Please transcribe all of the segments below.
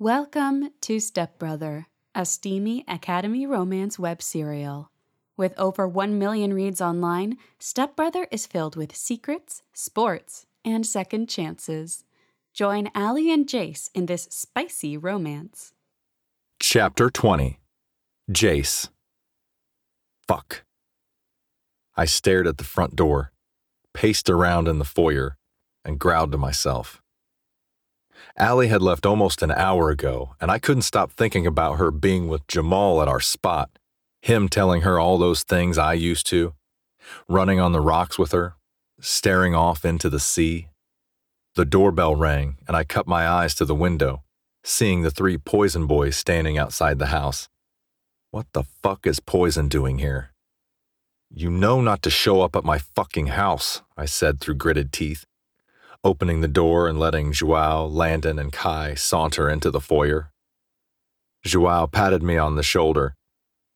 Welcome to Stepbrother, a steamy Academy romance web serial. With over 1 million reads online, Stepbrother is filled with secrets, sports, and second chances. Join Allie and Jace in this spicy romance. Chapter 20 Jace. Fuck. I stared at the front door, paced around in the foyer, and growled to myself. Allie had left almost an hour ago, and I couldn't stop thinking about her being with Jamal at our spot, him telling her all those things I used to, running on the rocks with her, staring off into the sea. The doorbell rang, and I cut my eyes to the window, seeing the three poison boys standing outside the house. What the fuck is Poison doing here? You know not to show up at my fucking house, I said through gritted teeth opening the door and letting Joao, Landon, and Kai saunter into the foyer. Joao patted me on the shoulder.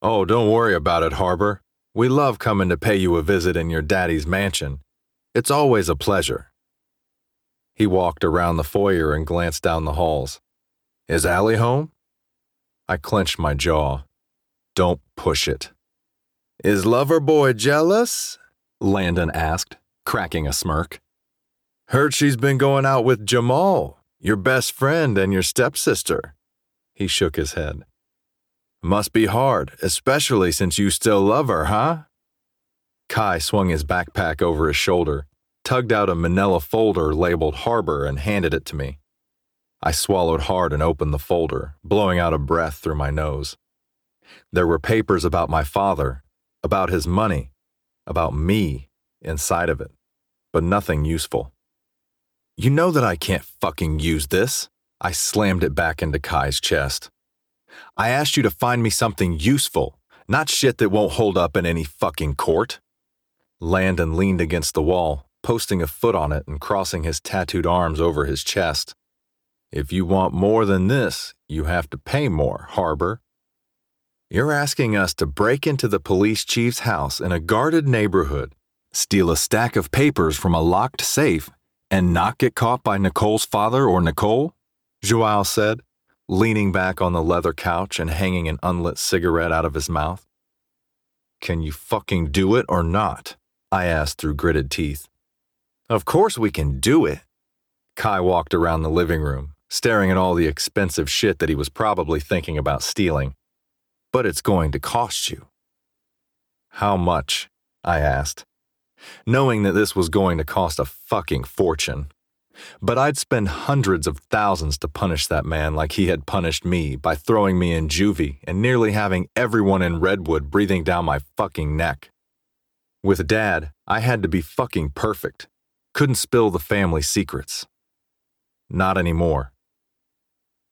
Oh, don't worry about it, Harbor. We love coming to pay you a visit in your daddy's mansion. It's always a pleasure. He walked around the foyer and glanced down the halls. Is Allie home? I clenched my jaw. Don't push it. Is lover boy jealous? Landon asked, cracking a smirk. Heard she's been going out with Jamal, your best friend and your stepsister. He shook his head. Must be hard, especially since you still love her, huh? Kai swung his backpack over his shoulder, tugged out a manila folder labeled Harbor, and handed it to me. I swallowed hard and opened the folder, blowing out a breath through my nose. There were papers about my father, about his money, about me inside of it, but nothing useful. You know that I can't fucking use this. I slammed it back into Kai's chest. I asked you to find me something useful, not shit that won't hold up in any fucking court. Landon leaned against the wall, posting a foot on it and crossing his tattooed arms over his chest. If you want more than this, you have to pay more, Harbor. You're asking us to break into the police chief's house in a guarded neighborhood, steal a stack of papers from a locked safe, and not get caught by Nicole's father or Nicole? Joao said, leaning back on the leather couch and hanging an unlit cigarette out of his mouth. Can you fucking do it or not? I asked through gritted teeth. Of course we can do it. Kai walked around the living room, staring at all the expensive shit that he was probably thinking about stealing. But it's going to cost you. How much? I asked knowing that this was going to cost a fucking fortune. But I'd spend hundreds of thousands to punish that man like he had punished me by throwing me in juvie and nearly having everyone in Redwood breathing down my fucking neck. With Dad, I had to be fucking perfect. Couldn't spill the family secrets. Not anymore.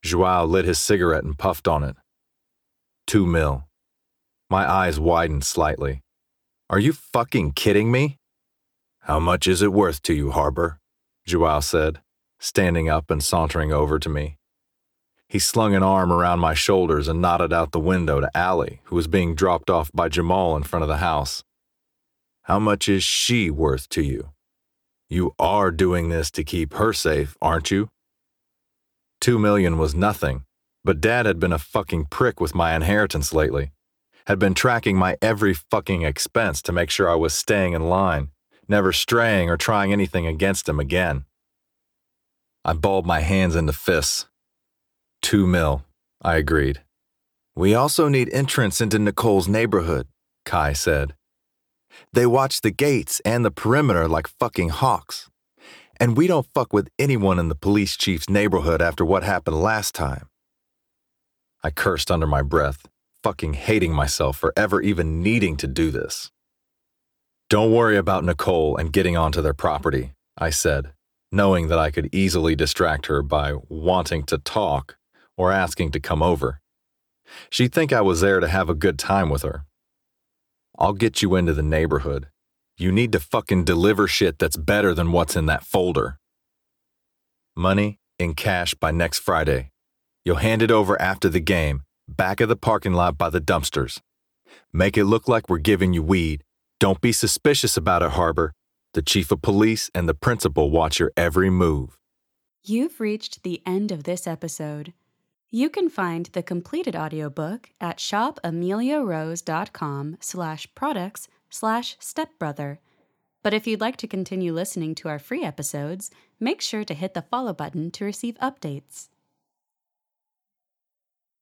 Joao lit his cigarette and puffed on it. Two mil. My eyes widened slightly. Are you fucking kidding me? How much is it worth to you, Harbor? Joao said, standing up and sauntering over to me. He slung an arm around my shoulders and nodded out the window to Allie, who was being dropped off by Jamal in front of the house. How much is she worth to you? You are doing this to keep her safe, aren't you? Two million was nothing, but Dad had been a fucking prick with my inheritance lately. Had been tracking my every fucking expense to make sure I was staying in line never straying or trying anything against him again. I balled my hands into fists. Two mil, I agreed. We also need entrance into Nicole's neighborhood, Kai said. They watch the gates and the perimeter like fucking hawks. And we don't fuck with anyone in the police chief's neighborhood after what happened last time. I cursed under my breath, fucking hating myself for ever even needing to do this. Don't worry about Nicole and getting onto their property, I said, knowing that I could easily distract her by wanting to talk or asking to come over. She'd think I was there to have a good time with her. I'll get you into the neighborhood. You need to fucking deliver shit that's better than what's in that folder. Money in cash by next Friday. You'll hand it over after the game, back of the parking lot by the dumpsters. Make it look like we're giving you weed don't be suspicious about it, Harbor. The chief of police and the principal watch your every move. You've reached the end of this episode. You can find the completed audiobook at shopemiliarose.com slash products slash stepbrother. But if you'd like to continue listening to our free episodes, make sure to hit the follow button to receive updates.